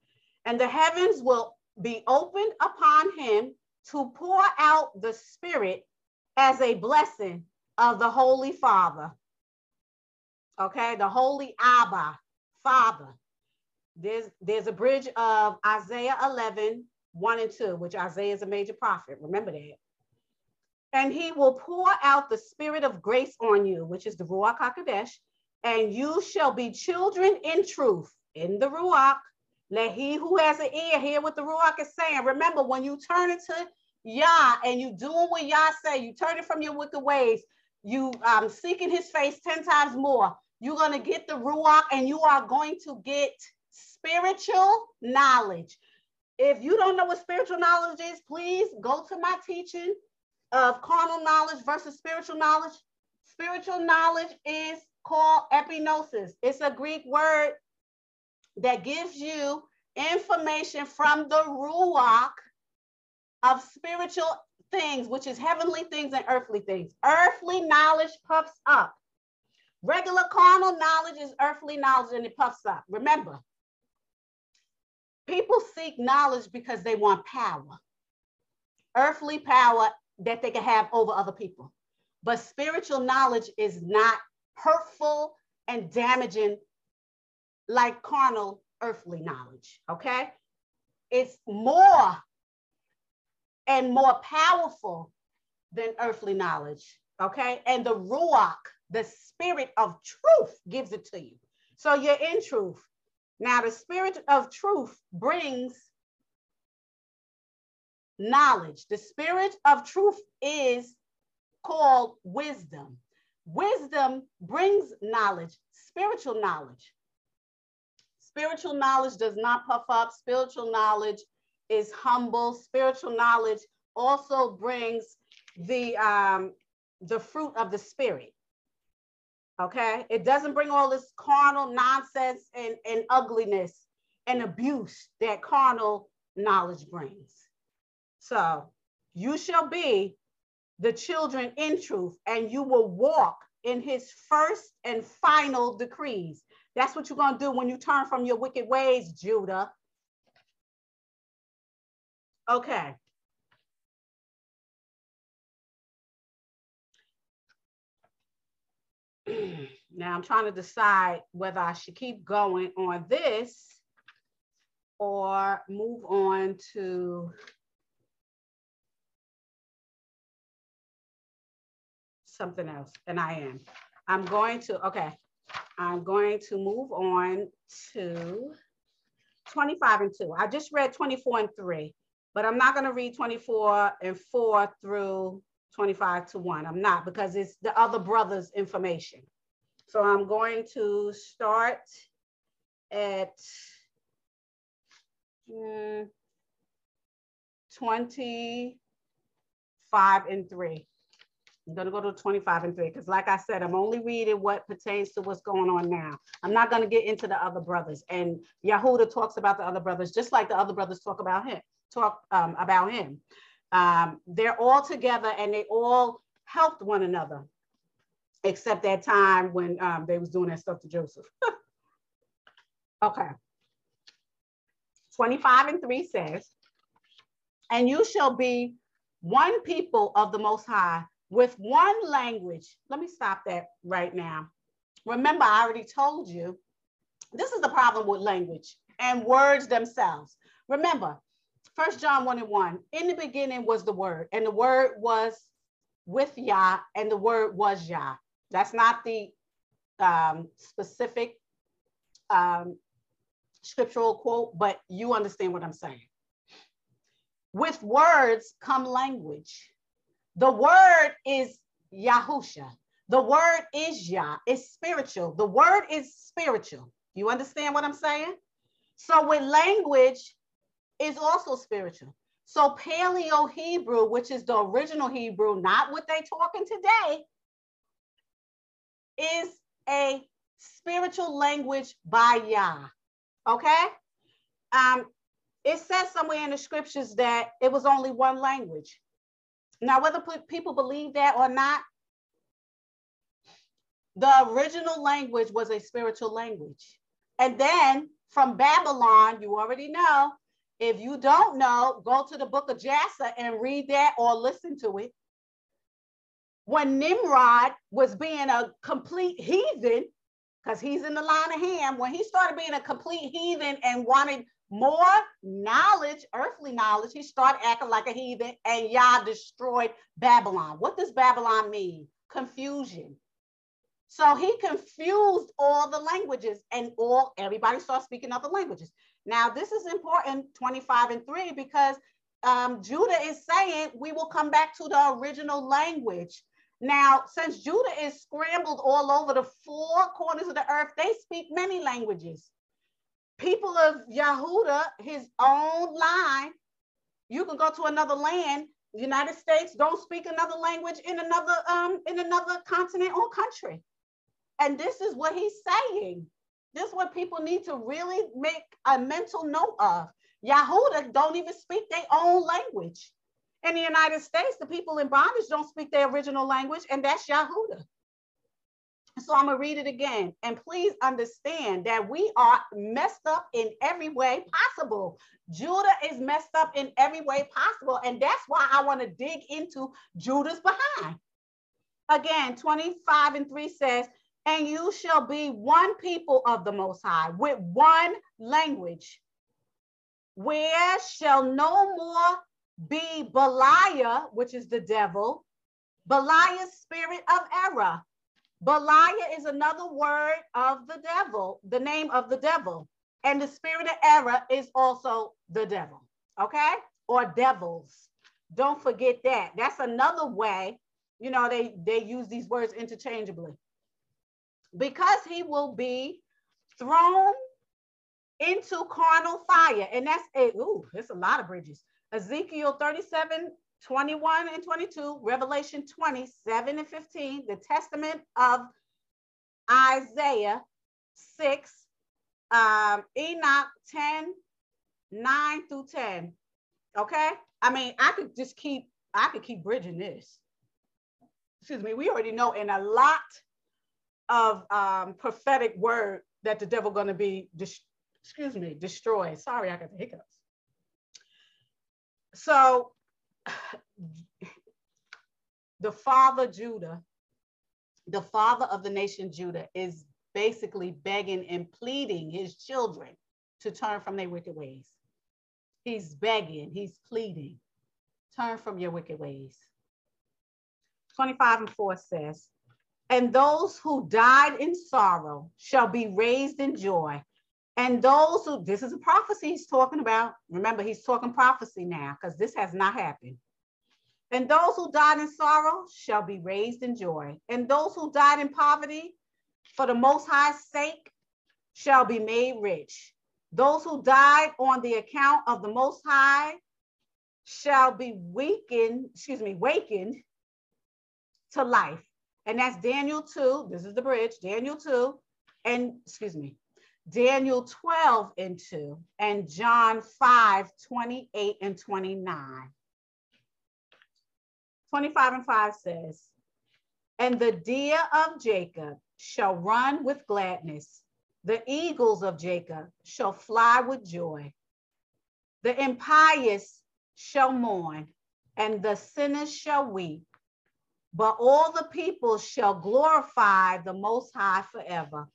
And the heavens will be opened upon him to pour out the Spirit as a blessing of the Holy Father. Okay, the Holy Abba, Father. There's, there's a bridge of Isaiah 11, 1 and 2, which Isaiah is a major prophet. Remember that. And he will pour out the spirit of grace on you, which is the Ruach HaKodesh, and you shall be children in truth, in the Ruach. Let he who has an ear hear what the Ruach is saying. Remember, when you turn into Yah and you doing what Yah say, you turn it from your wicked ways, you um, seeking his face 10 times more, you're going to get the Ruach and you are going to get spiritual knowledge. If you don't know what spiritual knowledge is, please go to my teaching of carnal knowledge versus spiritual knowledge. Spiritual knowledge is called epignosis. It's a Greek word that gives you information from the Ruach of spiritual things, which is heavenly things and earthly things. Earthly knowledge puffs up. Regular carnal knowledge is earthly knowledge and it puffs up. Remember, people seek knowledge because they want power, earthly power that they can have over other people. But spiritual knowledge is not hurtful and damaging like carnal earthly knowledge. Okay. It's more and more powerful than earthly knowledge. Okay. And the Ruach, the spirit of truth, gives it to you. So you're in truth. Now, the spirit of truth brings knowledge. The spirit of truth is called wisdom. Wisdom brings knowledge, spiritual knowledge. Spiritual knowledge does not puff up. Spiritual knowledge is humble. Spiritual knowledge also brings the um, the fruit of the spirit. Okay, it doesn't bring all this carnal nonsense and, and ugliness and abuse that carnal knowledge brings. So you shall be the children in truth, and you will walk in his first and final decrees. That's what you're going to do when you turn from your wicked ways, Judah. Okay. now I'm trying to decide whether I should keep going on this or move on to something else, and I am. I'm going to, okay, I'm going to move on to 25 and 2. I just read 24 and 3, but I'm not going to read 24 and 4 through 25 to 1. I'm not because it's the other brother's information. So I'm going to start at mm, 25 and 3. I'm going to go to 25 and 3 because, like I said, I'm only reading what pertains to what's going on now. I'm not going to get into the other brothers. And Yahuda talks about the other brothers just like the other brothers talk about him, talk um, about him. Um, they're all together and they all helped one another, except that time when um, they was doing that stuff to Joseph. okay. 25 and 3 says, And you shall be one people of the Most High with one language. Let me stop that right now. Remember, I already told you this is the problem with language and words themselves. Remember, First John 1 and 1, in the beginning was the word, and the word was with Yah, and the word was Yah. That's not the um, specific um, scriptural quote, but you understand what I'm saying. With words come language. The word is Yahusha. The word is Yah. It's spiritual. The word is spiritual. You understand what I'm saying? So with language is also spiritual. So Paleo Hebrew, which is the original Hebrew, not what they talking today, is a spiritual language by Yah. Okay? Um, it says somewhere in the scriptures that it was only one language. Now, whether people believe that or not, the original language was a spiritual language. And then from Babylon, you already know, if you don't know, go to the book of Jasher and read that or listen to it. When Nimrod was being a complete heathen, because he's in the line of Ham, when he started being a complete heathen and wanted more knowledge, earthly knowledge, he started acting like a heathen and Yah destroyed Babylon. What does Babylon mean? Confusion. So he confused all the languages and all everybody started speaking other languages. Now, this is important 25 and 3 because um, Judah is saying we will come back to the original language. Now, since Judah is scrambled all over the four corners of the earth, they speak many languages people of Yahuda, his own line, you can go to another land. United States don't speak another language in another um in another continent or country. And this is what he's saying. This is what people need to really make a mental note of. Yahuda don't even speak their own language. In the United States, the people in bondage don't speak their original language, and that's Yahuda. So I'm to read it again. And please understand that we are messed up in every way possible. Judah is messed up in every way possible. And that's why I want to dig into Judah's behind. Again, 25 and 3 says, And you shall be one people of the Most High with one language, where shall no more be Belial, which is the devil, Belial's spirit of error Belial is another word of the devil, the name of the devil. And the spirit of error is also the devil, okay? Or devils. Don't forget that. That's another way, you know, they, they use these words interchangeably. Because he will be thrown into carnal fire. And that's a Ooh, it's a lot of bridges. Ezekiel 37 21 and 22, Revelation 27 and 15, the Testament of Isaiah 6, um, Enoch 10, 9 through 10. Okay. I mean, I could just keep, I could keep bridging this. Excuse me, we already know in a lot of um, prophetic word that the devil gonna be, excuse me, destroyed. Sorry, I got the hiccups. So the father Judah, the father of the nation Judah, is basically begging and pleading his children to turn from their wicked ways. He's begging, he's pleading, turn from your wicked ways. 25 and 4 says, And those who died in sorrow shall be raised in joy. And those who, this is a prophecy he's talking about. Remember, he's talking prophecy now because this has not happened. And those who died in sorrow shall be raised in joy. And those who died in poverty for the Most High's sake shall be made rich. Those who died on the account of the Most High shall be weakened, excuse me, wakened to life. And that's Daniel 2. This is the bridge, Daniel 2. And excuse me, Daniel 12 and 2, and John 5, 28 and 29. 25 and 5 says, And the deer of Jacob shall run with gladness, the eagles of Jacob shall fly with joy. The impious shall mourn, and the sinners shall weep, but all the people shall glorify the Most High forever.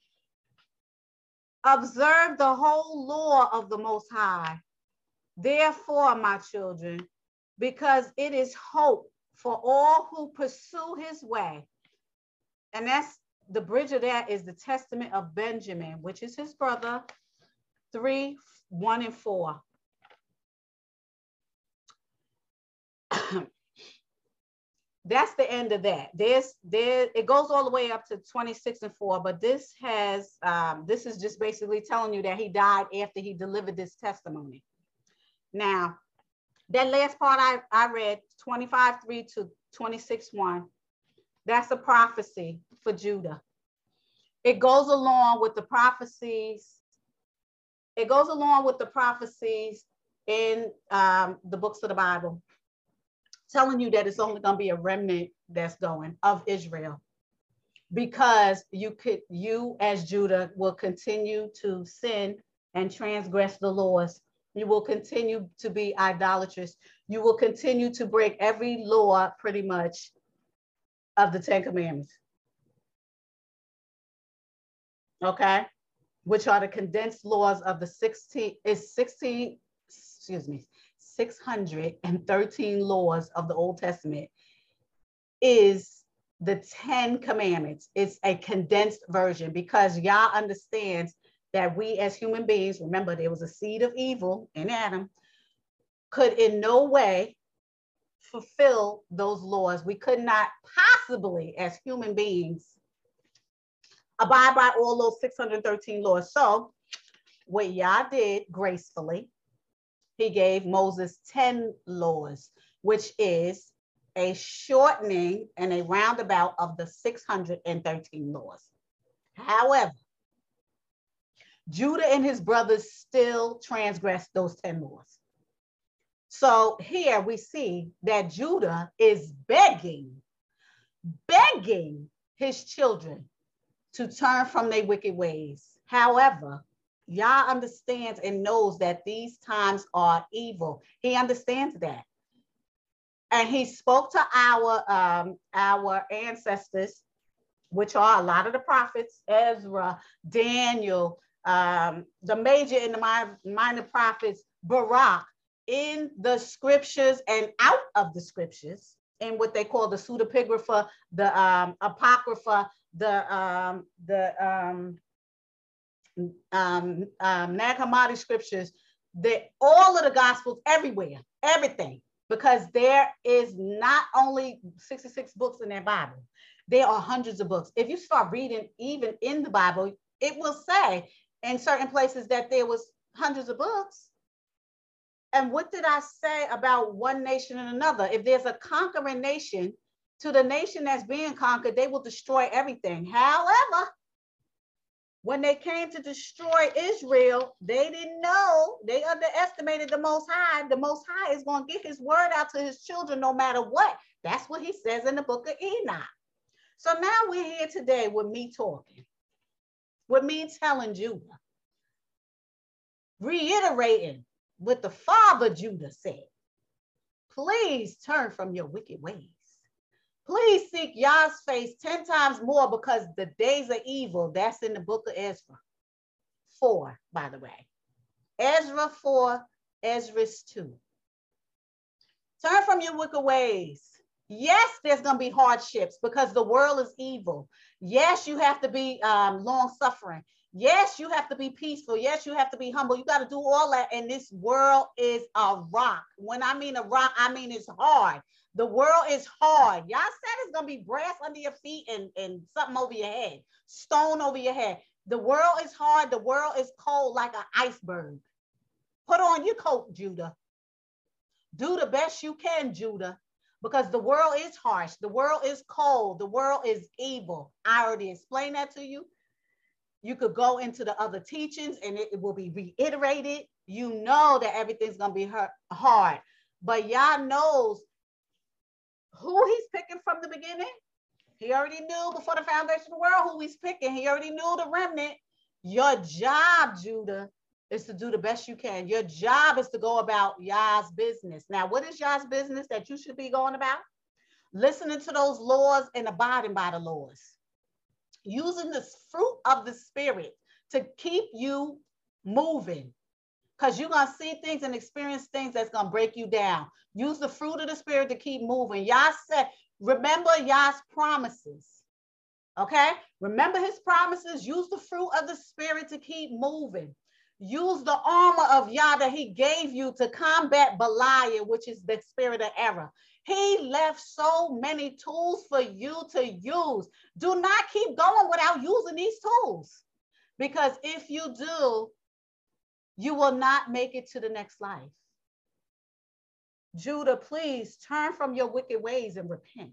Observe the whole law of the Most High. Therefore, my children, because it is hope for all who pursue his way. And that's the bridge of that is the testament of Benjamin, which is his brother, three, one, and four. that's the end of that. There's there it goes all the way up to 26 and 4, but this has um, this is just basically telling you that he died after he delivered this testimony. Now, that last part I, I read, 25, 3 to 26, 1, that's a prophecy for Judah. It goes along with the prophecies. It goes along with the prophecies in um, the books of the Bible telling you that it's only going to be a remnant that's going of Israel because you could you as Judah will continue to sin and transgress the laws. You will continue to be idolatrous. You will continue to break every law pretty much of the 10 commandments. Okay? Which are the condensed laws of the 16 is 16 excuse me 613 laws of the Old Testament is the 10 commandments. It's a condensed version because Yah understands that we as human beings, remember there was a seed of evil in Adam, could in no way fulfill those laws. We could not possibly, as human beings, abide by all those 613 laws. So, what Yah did gracefully he gave Moses 10 laws, which is a shortening and a roundabout of the 613 laws. However, Judah and his brothers still transgressed those 10 laws. So here we see that Judah is begging, begging his children to turn from their wicked ways. However, Yah understands and knows that these times are evil. He understands that. And he spoke to our um, our ancestors, which are a lot of the prophets, Ezra, Daniel, um, the major and the minor, prophets, Barak, in the scriptures and out of the scriptures, in what they call the pseudepigrapha, the um, apocrypha, the um, the um, um, um, Nag Hammadi scriptures, that all of the gospels everywhere, everything, because there is not only 66 books in that Bible, there are hundreds of books. If you start reading even in the Bible, it will say in certain places that there was hundreds of books. And what did I say about one nation and another? If there's a conquering nation, to the nation that's being conquered, they will destroy everything. However, when they came to destroy Israel, they didn't know, they underestimated the Most High. The Most High is going to get his word out to his children no matter what. That's what he says in the book of Enoch. So now we're here today with me talking, with me telling Judah, reiterating what the father Judah said. Please turn from your wicked ways. Please seek Yah's face 10 times more because the days are evil. That's in the book of Ezra. Four, by the way. Ezra 4, Ezra 2. Turn from your wicked ways. Yes, there's going to be hardships because the world is evil. Yes, you have to be um, long suffering. Yes, you have to be peaceful. Yes, you have to be humble. You got to do all that. And this world is a rock. When I mean a rock, I mean it's hard. The world is hard. Yah said it's gonna be brass under your feet and, and something over your head, stone over your head. The world is hard. The world is cold like an iceberg. Put on your coat, Judah. Do the best you can, Judah, because the world is harsh. The world is cold. The world is evil. I already explained that to you. You could go into the other teachings and it, it will be reiterated. You know that everything's going to be hard. But Yah knows who he's picking from the beginning. He already knew before the foundation of the world who he's picking. He already knew the remnant. Your job, Judah, is to do the best you can. Your job is to go about Yah's business. Now, what is Yah's business that you should be going about? Listening to those laws and abiding by the laws. Using the fruit of the spirit to keep you moving. Because you're going to see things and experience things that's going to break you down. Use the fruit of the spirit to keep moving. Yah said, remember Yah's promises. Okay? Remember his promises. Use the fruit of the spirit to keep moving. Use the armor of Yah that he gave you to combat Belial, which is the spirit of error. He left so many tools for you to use. Do not keep going without using these tools. Because if you do, you will not make it to the next life. Judah, please turn from your wicked ways and repent.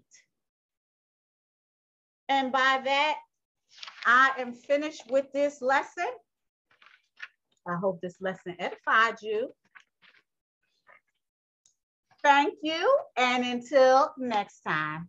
And by that, I am finished with this lesson. I hope this lesson edified you. Thank you, and until next time.